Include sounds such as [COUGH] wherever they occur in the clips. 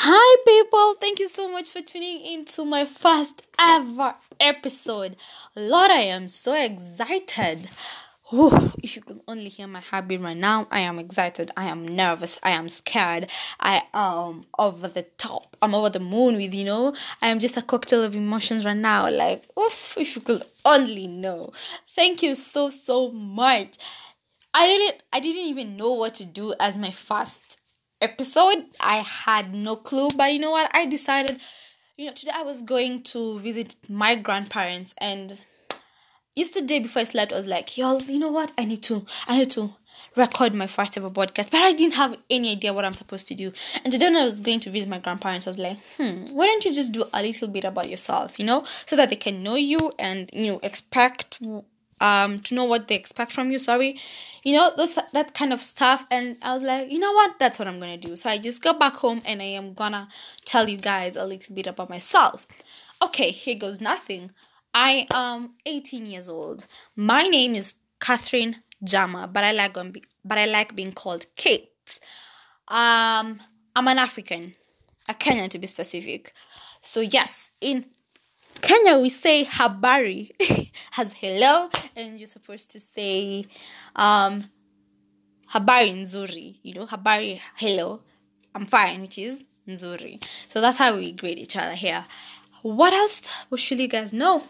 Hi, people. Thank you so much for tuning in to my first ever episode. Lord, I am so excited. Whew, if you could only hear my heartbeat right now, I am excited. I am nervous. I am scared. I am over the top. I'm over the moon with, you know, I am just a cocktail of emotions right now. Like, oof, if you could only know. Thank you so, so much. I didn't I didn't even know what to do as my first episode. I had no clue, but you know what? I decided, you know, today I was going to visit my grandparents and yesterday before I slept, I was like, y'all, you know what? I need to, I need to record my first ever podcast, but I didn't have any idea what I'm supposed to do. And today when I was going to visit my grandparents, I was like, hmm, why don't you just do a little bit about yourself, you know, so that they can know you and, you know, expect um to know what they expect from you sorry. You know those that kind of stuff and i was like you know what? That's what i'm gonna do. So i just go back home and i am gonna tell you guys a little bit about myself. Okay here goes nothing. I am 18 years old. My name is catherine jama but i like but i like being called kate. Um i'm an african a kenyan to be specific. So yes in Kenya we say habari [LAUGHS] as hello and you're supposed to say um habari nzuri you know habari hello. I'm fine which is nzuri. So that's how we greet each other here. What else? Should you guys know?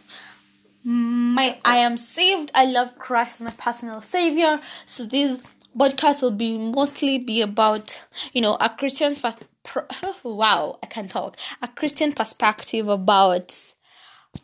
My I am saved. I love Christ as my personal savior. So this podcast will be mostly be about you know a Christian's pers- [LAUGHS] wow I can talk. A Christian perspective about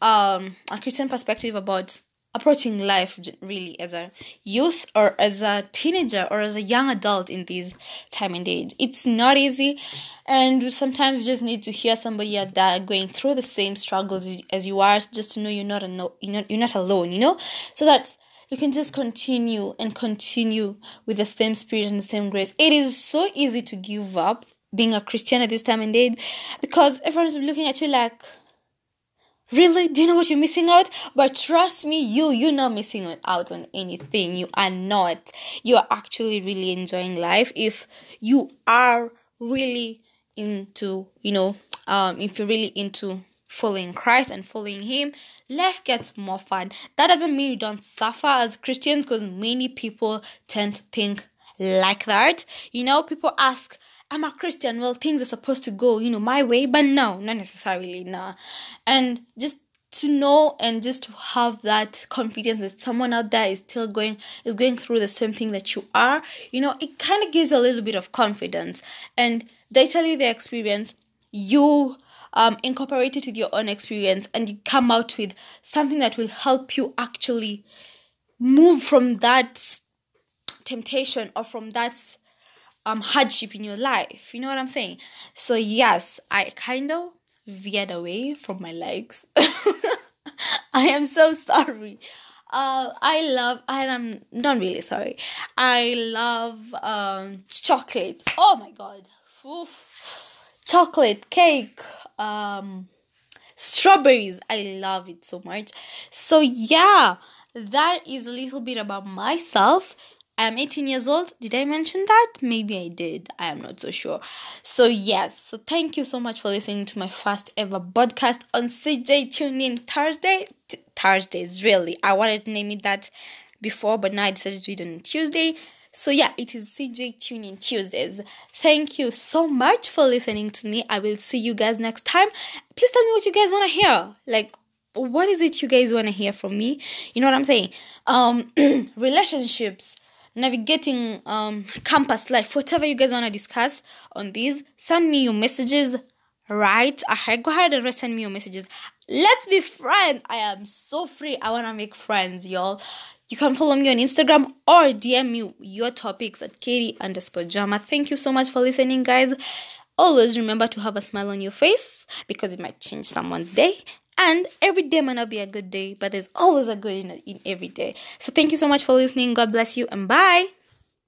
um, a Christian perspective about approaching life really as a youth or as a teenager or as a young adult in this time and age. It's not easy, and sometimes you just need to hear somebody out there going through the same struggles as you are, just to know you're not a you're not, you're not alone. You know, so that you can just continue and continue with the same spirit and the same grace. It is so easy to give up being a Christian at this time and age because everyone's looking at you like Really? Do you know what you're missing out? But trust me, you, you're not missing out on anything. You are not. You are actually really enjoying life if you are really into, you know, um, if you're really into following Christ and following Him, life gets more fun. That doesn't mean you don't suffer as Christians because many people tend to think like that. You know, people ask, I'm a Christian. Well, things are supposed to go, you know, my way, but no, not necessarily, nah. And just to know and just to have that confidence that someone out there is still going is going through the same thing that you are, you know, it kind of gives a little bit of confidence. And they tell you their experience, you um, incorporate it with your own experience, and you come out with something that will help you actually move from that temptation or from that um hardship in your life. You know what I'm saying? So yes, I kind of veered away from my legs. [LAUGHS] I am so sorry. Uh, I love. I am not really sorry. I love um chocolate. Oh my god, Oof. chocolate cake. Um, strawberries. I love it so much. So yeah, that is a little bit about myself I am 18 years old. Did I mention that? Maybe I did. I am not so sure. So, yes. So, thank you so much for listening to my first ever podcast on CJ Tune In Thursday. T- Thursdays, really. I wanted to name it that before, but now I decided to do it on Tuesday. So, yeah, it is CJ Tune In Tuesdays. Thank you so much for listening to me. I will see you guys next time. Please tell me what you guys want to hear. Like, what is it you guys want to hear from me? You know what I'm saying? Um, [CLEARS THROAT] relationships navigating um, campus life, whatever you guys want to discuss on these, send me your messages right ahead. Go ahead and send me your messages. Let's be friends. I am so free. I want to make friends, y'all. You can follow me on Instagram or DM me your topics at Katie underscore Jama. Thank you so much for listening, guys. Always remember to have a smile on your face because it might change someone's day. And every day might not be a good day, but there's always a good in, in every day. So thank you so much for listening. God bless you and bye.